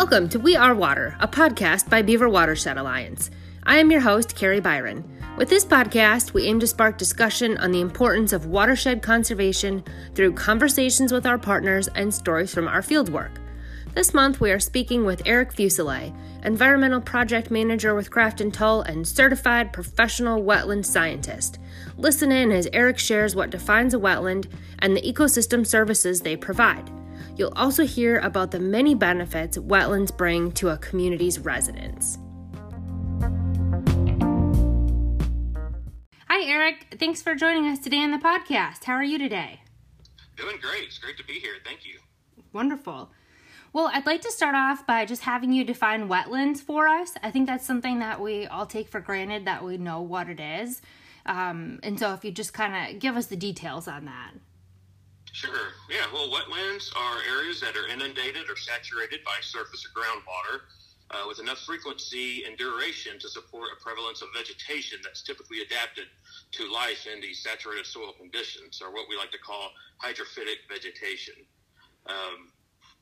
Welcome to We Are Water, a podcast by Beaver Watershed Alliance. I am your host, Carrie Byron. With this podcast, we aim to spark discussion on the importance of watershed conservation through conversations with our partners and stories from our fieldwork. This month, we are speaking with Eric Fuselier, Environmental Project Manager with Crafton Tull and Certified Professional Wetland Scientist. Listen in as Eric shares what defines a wetland and the ecosystem services they provide. You'll also hear about the many benefits wetlands bring to a community's residents. Hi, Eric. Thanks for joining us today on the podcast. How are you today? Doing great. It's great to be here. Thank you. Wonderful. Well, I'd like to start off by just having you define wetlands for us. I think that's something that we all take for granted that we know what it is. Um, and so, if you just kind of give us the details on that. Sure. Yeah. Well, wetlands are areas that are inundated or saturated by surface or groundwater uh, with enough frequency and duration to support a prevalence of vegetation that's typically adapted to life in these saturated soil conditions, or what we like to call hydrophytic vegetation. Um,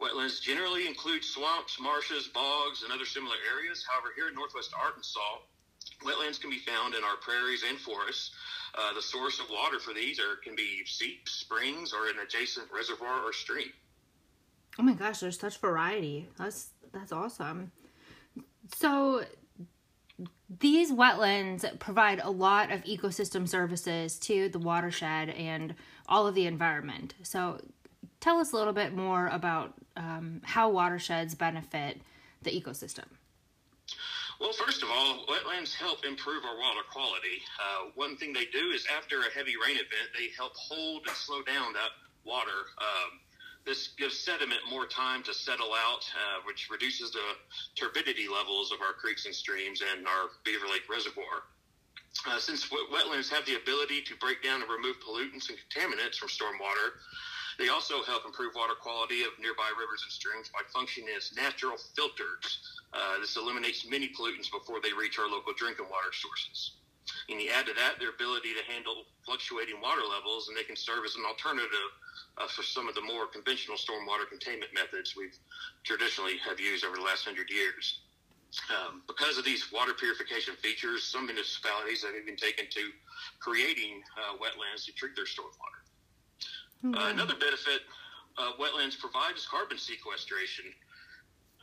wetlands generally include swamps, marshes, bogs, and other similar areas. However, here in northwest Arkansas, wetlands can be found in our prairies and forests. Uh, the source of water for these are can be seeps, springs, or an adjacent reservoir or stream. Oh my gosh, there's such variety. That's that's awesome. So these wetlands provide a lot of ecosystem services to the watershed and all of the environment. So tell us a little bit more about um, how watersheds benefit the ecosystem. Well, first of all, wetlands help improve our water quality. Uh, one thing they do is after a heavy rain event, they help hold and slow down that water. Um, this gives sediment more time to settle out, uh, which reduces the turbidity levels of our creeks and streams and our Beaver Lake Reservoir. Uh, since wetlands have the ability to break down and remove pollutants and contaminants from stormwater, they also help improve water quality of nearby rivers and streams by functioning as natural filters. Uh, this eliminates many pollutants before they reach our local drinking water sources. And you add to that their ability to handle fluctuating water levels, and they can serve as an alternative uh, for some of the more conventional stormwater containment methods we've traditionally have used over the last hundred years. Um, because of these water purification features, some municipalities have even taken to creating uh, wetlands to treat their stormwater. Mm-hmm. Uh, another benefit uh, wetlands provide is carbon sequestration.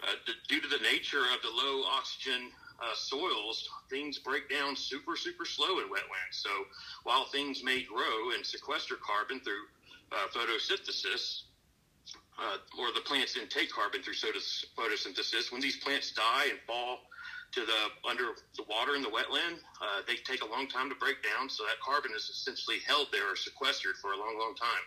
Uh, due to the nature of the low oxygen uh, soils, things break down super, super slow in wetlands. So while things may grow and sequester carbon through uh, photosynthesis, uh, or the plants intake carbon through photosynthesis, when these plants die and fall to the under the water in the wetland, uh, they take a long time to break down. So that carbon is essentially held there or sequestered for a long, long time.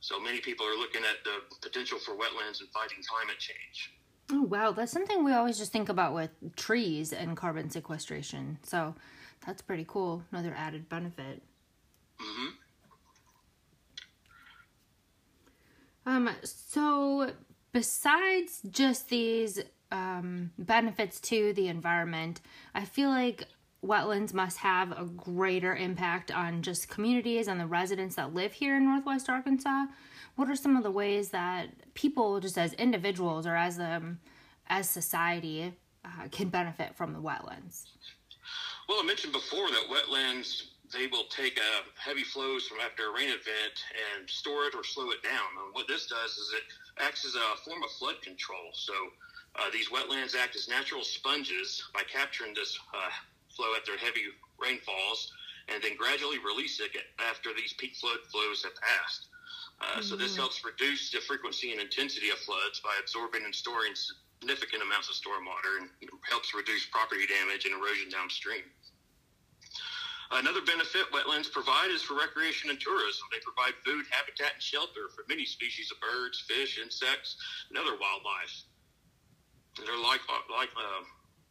So many people are looking at the potential for wetlands and fighting climate change. Oh wow, that's something we always just think about with trees and carbon sequestration. So that's pretty cool. Another added benefit. Mm-hmm. Um. So besides just these um, benefits to the environment, I feel like wetlands must have a greater impact on just communities and the residents that live here in Northwest Arkansas. What are some of the ways that people, just as individuals or as um, as society, uh, can benefit from the wetlands? Well, I mentioned before that wetlands they will take uh, heavy flows from after a rain event and store it or slow it down. And what this does is it acts as a form of flood control. So uh, these wetlands act as natural sponges by capturing this uh, flow after heavy rainfalls and then gradually release it after these peak flood flows have passed. Uh, mm-hmm. So this mm-hmm. helps reduce the frequency and intensity of floods by absorbing and storing significant amounts of storm water and helps reduce property damage and erosion downstream. Another benefit wetlands provide is for recreation and tourism. They provide food, habitat, and shelter for many species of birds, fish, insects, and other wildlife. They're like, like uh,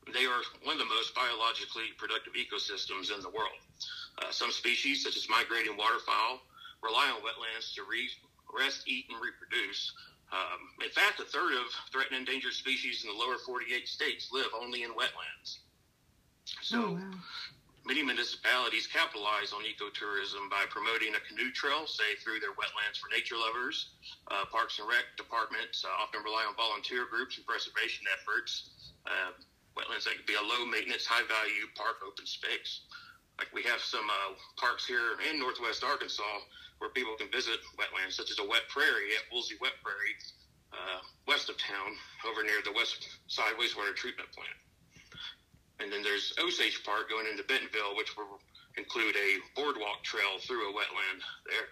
they are one of the most biologically productive ecosystems in the world. Uh, some species, such as migrating waterfowl, rely on wetlands to re- rest, eat, and reproduce. Um, in fact, a third of threatened and endangered species in the lower 48 states live only in wetlands. So, oh, wow. many municipalities capitalize on ecotourism by promoting a canoe trail, say through their wetlands for nature lovers. Uh, Parks and Rec departments uh, often rely on volunteer groups and preservation efforts. Uh, wetlands that could be a low maintenance, high value park open space. Like we have some uh, parks here in northwest Arkansas where people can visit wetlands, such as a wet prairie at Woolsey Wet Prairie, uh, west of town, over near the west side wastewater treatment plant. And then there's Osage Park going into Bentonville, which will include a boardwalk trail through a wetland there.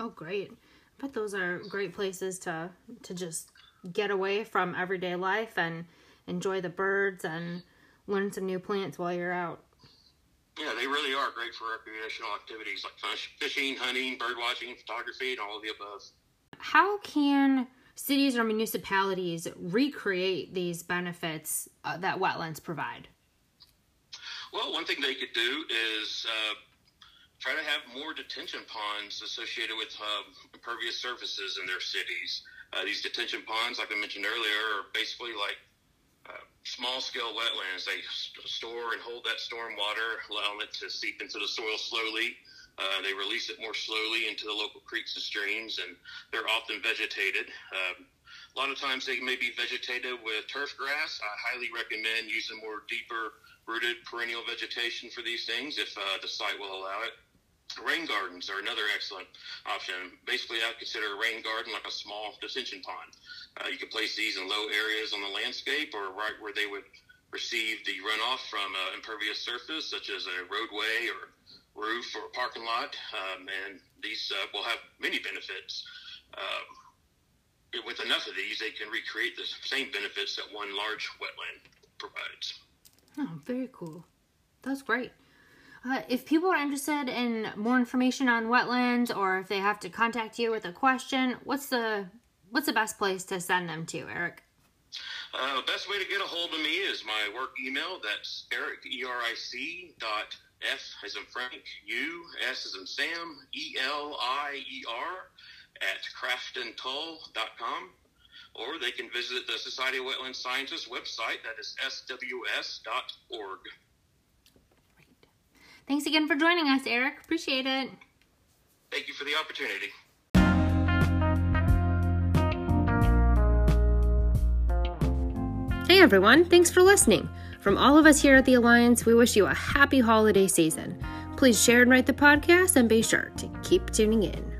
Oh, great! But those are great places to to just get away from everyday life and enjoy the birds and learn some new plants while you're out. Yeah, they really are great for recreational activities like fishing, hunting, bird watching, photography, and all of the above. How can cities or municipalities recreate these benefits uh, that wetlands provide? Well, one thing they could do is uh, try to have more detention ponds associated with uh, impervious surfaces in their cities. Uh, these detention ponds, like I mentioned earlier, are basically like small scale wetlands. They store and hold that storm water, allowing it to seep into the soil slowly. Uh, they release it more slowly into the local creeks and streams, and they're often vegetated. Um, a lot of times they may be vegetated with turf grass. I highly recommend using more deeper rooted perennial vegetation for these things if uh, the site will allow it. Rain gardens are another excellent option. Basically, I consider a rain garden like a small detention pond. Uh, you can place these in low areas on the landscape or right where they would receive the runoff from an impervious surface, such as a roadway or roof or parking lot, um, and these uh, will have many benefits. Um, with enough of these, they can recreate the same benefits that one large wetland provides. Oh, very cool. That's great. If people are interested in more information on wetlands, or if they have to contact you with a question, what's the what's the best place to send them to, Eric? Uh, best way to get a hold of me is my work email. That's Eric E R I C dot F as in Frank, U, S as in Sam, E L I E R at craftontull.com. Or they can visit the Society of Wetland Scientists website, that is sws.org. Thanks again for joining us, Eric. Appreciate it. Thank you for the opportunity. Hey everyone, thanks for listening. From all of us here at the Alliance, we wish you a happy holiday season. Please share and rate the podcast and be sure to keep tuning in.